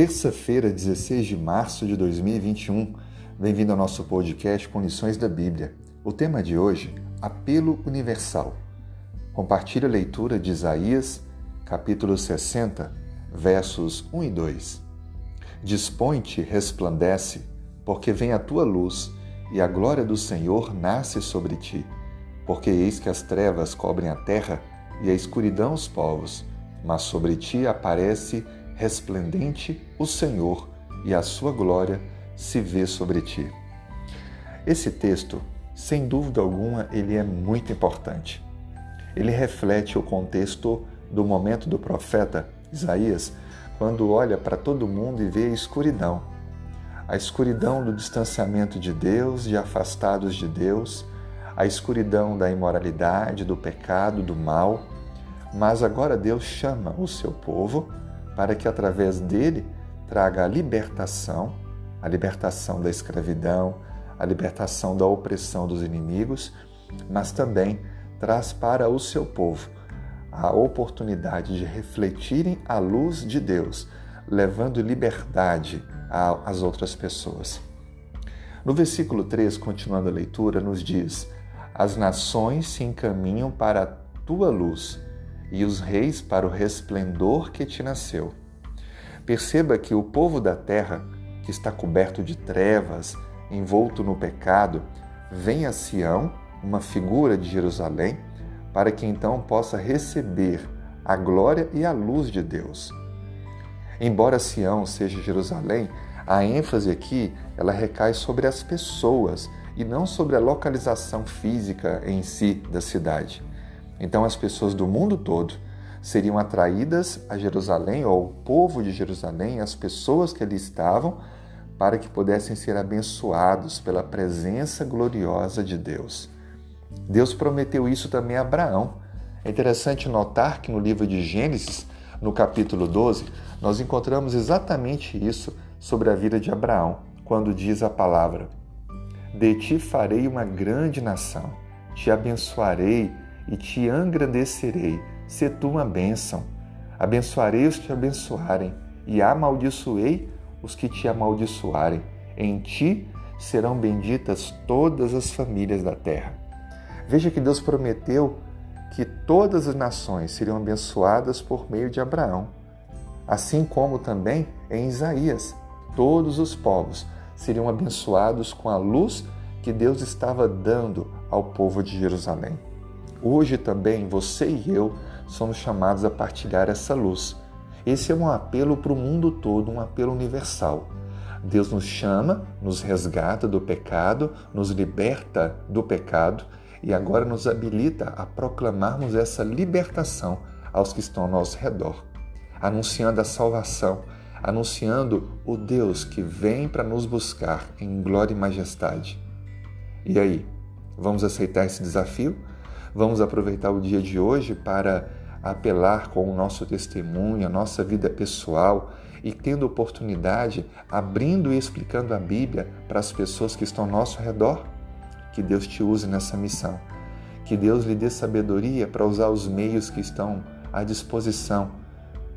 Terça-feira, 16 de março de 2021. Bem-vindo ao nosso podcast com lições da Bíblia. O tema de hoje, apelo universal. Compartilhe a leitura de Isaías, capítulo 60, versos 1 e 2. Dispõe-te, resplandece, porque vem a tua luz, e a glória do Senhor nasce sobre ti. Porque eis que as trevas cobrem a terra e a escuridão os povos, mas sobre ti aparece resplendente o Senhor, e a sua glória se vê sobre ti. Esse texto, sem dúvida alguma, ele é muito importante. Ele reflete o contexto do momento do profeta Isaías, quando olha para todo mundo e vê a escuridão. A escuridão do distanciamento de Deus, de afastados de Deus, a escuridão da imoralidade, do pecado, do mal. Mas agora Deus chama o seu povo para que através dele traga a libertação, a libertação da escravidão, a libertação da opressão dos inimigos, mas também traz para o seu povo a oportunidade de refletirem a luz de Deus, levando liberdade às outras pessoas. No versículo 3, continuando a leitura, nos diz: As nações se encaminham para a tua luz e os reis para o resplendor que te nasceu. Perceba que o povo da terra, que está coberto de trevas, envolto no pecado, vem a Sião, uma figura de Jerusalém, para que então possa receber a glória e a luz de Deus. Embora Sião seja Jerusalém, a ênfase aqui ela recai sobre as pessoas e não sobre a localização física em si da cidade. Então, as pessoas do mundo todo seriam atraídas a Jerusalém, ou ao povo de Jerusalém, as pessoas que ali estavam, para que pudessem ser abençoados pela presença gloriosa de Deus. Deus prometeu isso também a Abraão. É interessante notar que no livro de Gênesis, no capítulo 12, nós encontramos exatamente isso sobre a vida de Abraão, quando diz a palavra: De ti farei uma grande nação, te abençoarei e te engrandecerei, se tu uma bênção. Abençoarei os que te abençoarem, e amaldiçoei os que te amaldiçoarem. Em ti serão benditas todas as famílias da terra. Veja que Deus prometeu que todas as nações seriam abençoadas por meio de Abraão. Assim como também em Isaías, todos os povos seriam abençoados com a luz que Deus estava dando ao povo de Jerusalém. Hoje também você e eu somos chamados a partilhar essa luz. Esse é um apelo para o mundo todo, um apelo universal. Deus nos chama, nos resgata do pecado, nos liberta do pecado e agora nos habilita a proclamarmos essa libertação aos que estão ao nosso redor, anunciando a salvação, anunciando o Deus que vem para nos buscar em glória e majestade. E aí, vamos aceitar esse desafio? Vamos aproveitar o dia de hoje para apelar com o nosso testemunho, a nossa vida pessoal e tendo oportunidade, abrindo e explicando a Bíblia para as pessoas que estão ao nosso redor. Que Deus te use nessa missão. Que Deus lhe dê sabedoria para usar os meios que estão à disposição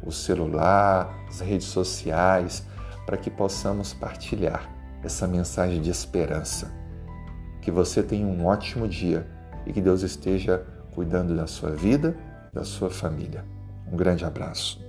o celular, as redes sociais para que possamos partilhar essa mensagem de esperança. Que você tenha um ótimo dia e que Deus esteja cuidando da sua vida, da sua família. Um grande abraço.